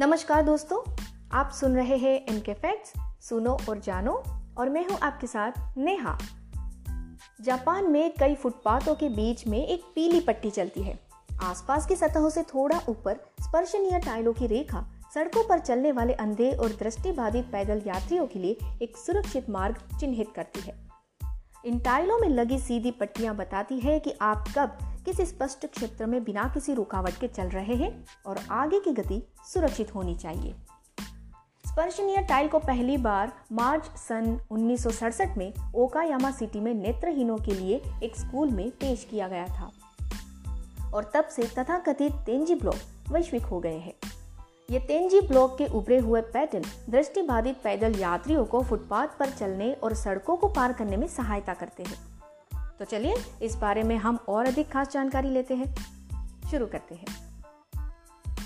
नमस्कार दोस्तों, आप सुन रहे हैं इनके फैक्ट्स। सुनो और जानो, और मैं हूँ आपके साथ नेहा। जापान में कई फुटपाथों के बीच में एक पीली पट्टी चलती है। आसपास की सतहों से थोड़ा ऊपर स्पर्शनीय टाइलों की रेखा सड़कों पर चलने वाले अंधे और दृष्टिबाधित पैदल यात्रियों के लिए एक सुरक्षित मार्ग चिन्हित करती है। इन टाइलों में लगी सीधी पट्टियाँ बताती है कि आप कब किसी स्पष्ट क्षेत्र में बिना किसी रुकावट के चल रहे हैं और आगे की गति सुरक्षित होनी चाहिए? स्पर्शनीय टाइल को पहली बार मार्च सन उन्नीस में ओकायामा सिटी में नेत्रहीनों के लिए एक स्कूल में पेश किया गया था। और तब से तथाकथित तेंजी ब्लॉक वैश्विक हो गए हैं। ये तेंजी ब्लॉक के उभरे हुए पैटर्न दृष्टिबाधित पैदल यात्रियों को फुटपाथ पर चलने और सड़कों को पार करने में सहायता करते हैं। तो चलिए, इस बारे में हम और अधिक खास जानकारी लेते हैं। शुरू करते हैं।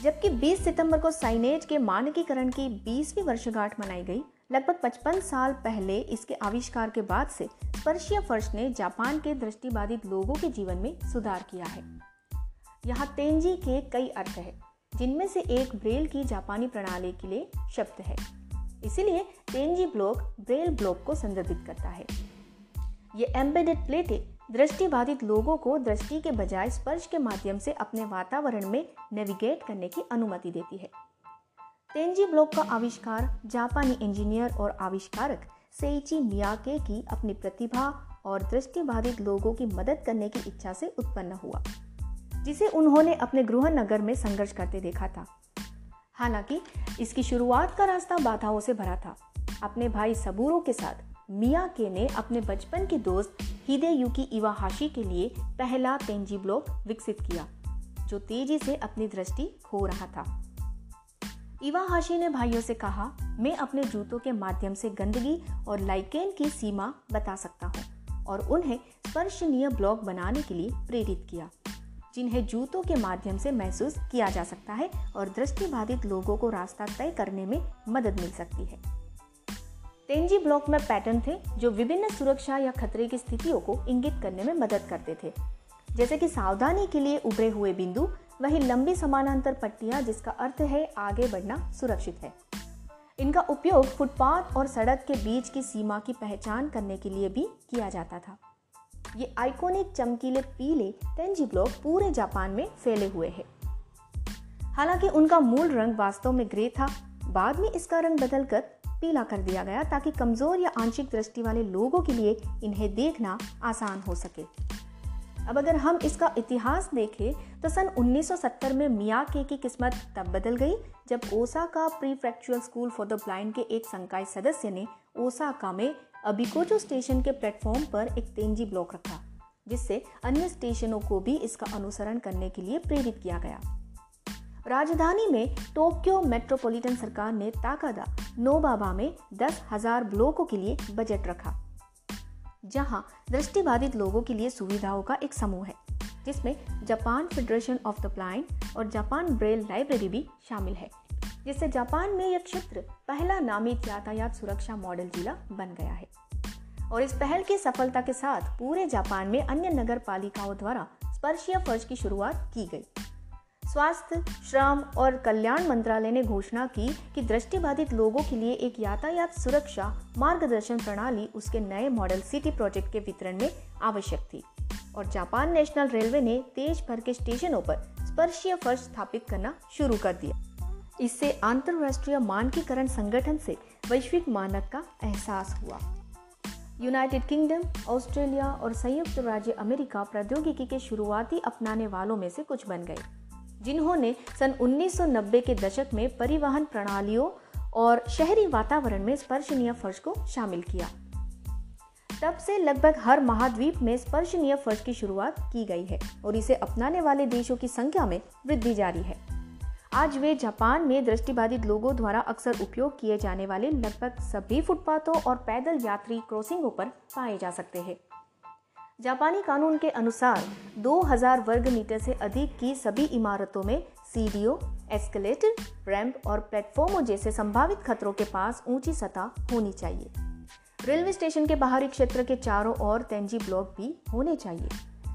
जबकि 20 सितंबर को साइनेज के मानकीकरण की 20वीं वर्षगांठ मनाई गई, लगभग 55 साल पहले इसके आविष्कार के बाद से स्पर्शीय फर्श ने जापान के दृष्टिबाधित लोगों के जीवन में सुधार किया है। यहाँ तेंजी के कई अर्थ है, जिनमें से एक ब्रेल की जापानी प्रणाली के लिए शब्द है। इसीलिए तेंजी ब्लॉक ब्रेल ब्लॉक को संदर्भित करता है। ये एम्बेडेड प्लेटें दृष्टिबाधित लोगों को दृष्टि के बजाय स्पर्श के माध्यम से अपने वातावरण में नेविगेट करने की अनुमति देती है। तेंजी ब्लॉक का आविष्कार जापानी इंजीनियर और आविष्कारक सेइची मियाके की अपनी प्रतिभा और दृष्टिबाधित लोगों की मदद करने की इच्छा से उत्पन्न हुआ, जिसे उन्होंने अपने गृह नगर में संघर्ष करते देखा था। हालाँकि, इसकी शुरुआत का रास्ता बाधाओं से भरा था। अपने भाई सबूरों के साथ मिया के ने अपने बचपन के दोस्त हिदे युकी इवाहाशी के लिए पहला तेंजी ब्लॉक विकसित किया, जो तेज़ी से अपनी दृष्टि खो रहा था। इवाहाशी ने भाइयों से कहा, मैं अपने जूतों के माध्यम से गंदगी और लाइकेन की सीमा बता सकता हूँ और उन्हें स्पर्शनीय ब्लॉक बनाने के लिए प्रेरित किया, जिन्हें जूतों के माध्यम से महसूस किया जा सकता है और दृष्टिबाधित लोगों को रास्ता तय करने में मदद मिल सकती है। तेंजी ब्लॉक में पैटर्न थे, जो विभिन्न सुरक्षा या खतरे की स्थितियों को इंगित करने में मदद करते थे। जैसे कि सावधानी के लिए उभरे हुए बिंदु, वही लंबी समानांतर पट्टियाँ जिसका अर्थ है आगे बढ़ना सुरक्षित है। इनका उपयोग फुटपाथ और सड़क के बीच की सीमा की पहचान करने के लिए भी किया जाता था। ये आइकॉनिक चमकीले पीले तेंजी ब्लॉक पूरे जापान में फैले हुए हैं। हालाँकि उनका मूल रंग वास्तव में ग्रे था। बाद में इसका रंग बदलकर पीला कर दिया गया ताकि कमज़ोर या आंशिक दृष्टि वाले लोगों के लिए इन्हें देखना आसान हो सके। अब अगर हम इसका इतिहास देखें तो सन 1970 में मियाके की किस्मत तब बदल गई, जब Osaka prefectural school for the blind के एक संकाय सदस्य ने ओसाका में अबिकोचो स्टेशन के प्लेटफॉर्म पर एक तेंजी ब्लॉक रखा, जिससे अन्य स्टेशनों को भी इसका अनुसरण करने के लिए प्रेरित किया गया। राजधानी में टोक्यो मेट्रोपॉलिटन सरकार ने ताकादा नोबाबा में दस हज़ार ब्लॉकों के लिए बजट रखा, जहाँ दृष्टिबाधित लोगों के लिए सुविधाओं का एक समूह है, जिसमें Japan federation of the blind और जापान ब्रेल लाइब्रेरी भी शामिल है, जिससे जापान में यह क्षेत्र पहला नामित यातायात सुरक्षा मॉडल जिला बन गया है। और इस पहल की सफलता के साथ पूरे जापान में अन्य नगर पालिकाओं द्वारा स्पर्शीय फर्श की शुरुआत की गई। स्वास्थ्य, श्रम और कल्याण मंत्रालय ने घोषणा की कि दृष्टिबाधित लोगों के लिए एक यातायात सुरक्षा मार्गदर्शन प्रणाली उसके नए मॉडल सिटी प्रोजेक्ट के वितरण में आवश्यक थी। और जापान नेशनल रेलवे ने देश भर के स्टेशनों पर स्पर्शीय फर्श स्थापित करना शुरू कर दिया। इससे अंतरराष्ट्रीय मानकीकरण संगठन से वैश्विक मानक का एहसास हुआ। यूनाइटेड किंगडम, ऑस्ट्रेलिया और संयुक्त राज्य अमेरिका प्रौद्योगिकी के शुरुआती अपनाने वालों में से कुछ बन गए। जिन्होंने सन 1990 के दशक में परिवहन प्रणालियों और शहरी वातावरण में स्पर्शनीय फर्श को शामिल किया। तब से लगभग हर महाद्वीप में स्पर्शनीय फर्श की शुरुआत की गई है और इसे अपनाने वाले देशों की संख्या में वृद्धि जारी है। आज वे जापान में दृष्टिबाधित लोगों द्वारा अक्सर उपयोग किए जाने वाले लगभग सभी फुटपाथों और पैदल यात्री क्रॉसिंगों पर पाए जा सकते हैं। जापानी कानून के अनुसार 2000 वर्ग मीटर से अधिक की सभी इमारतों में सीडीओ, एस्केलेटर, रैंप और प्लेटफॉर्मों जैसे संभावित खतरों के पास ऊँची सतह होनी चाहिए। रेलवे स्टेशन के बाहरी क्षेत्र के चारों ओर तेंजी ब्लॉक भी होने चाहिए।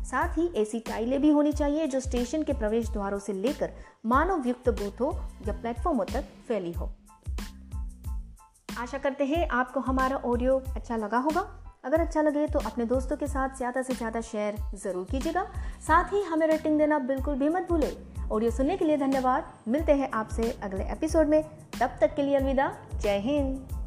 साथ ही ऐसी टाइलें भी होनी चाहिए जो स्टेशन के प्रवेश द्वारों से लेकर मानव युक्त बूथों या प्लेटफॉर्मों तक फैली हो। आशा करते हैं आपको हमारा ऑडियो अच्छा लगा होगा। अगर अच्छा लगे तो अपने दोस्तों के साथ ज़्यादा से ज़्यादा शेयर ज़रूर कीजिएगा। साथ ही हमें रेटिंग देना बिल्कुल भी मत भूलें। ऑडियो सुनने के लिए धन्यवाद। मिलते हैं आपसे अगले एपिसोड में। तब तक के लिए अलविदा। जय हिंद।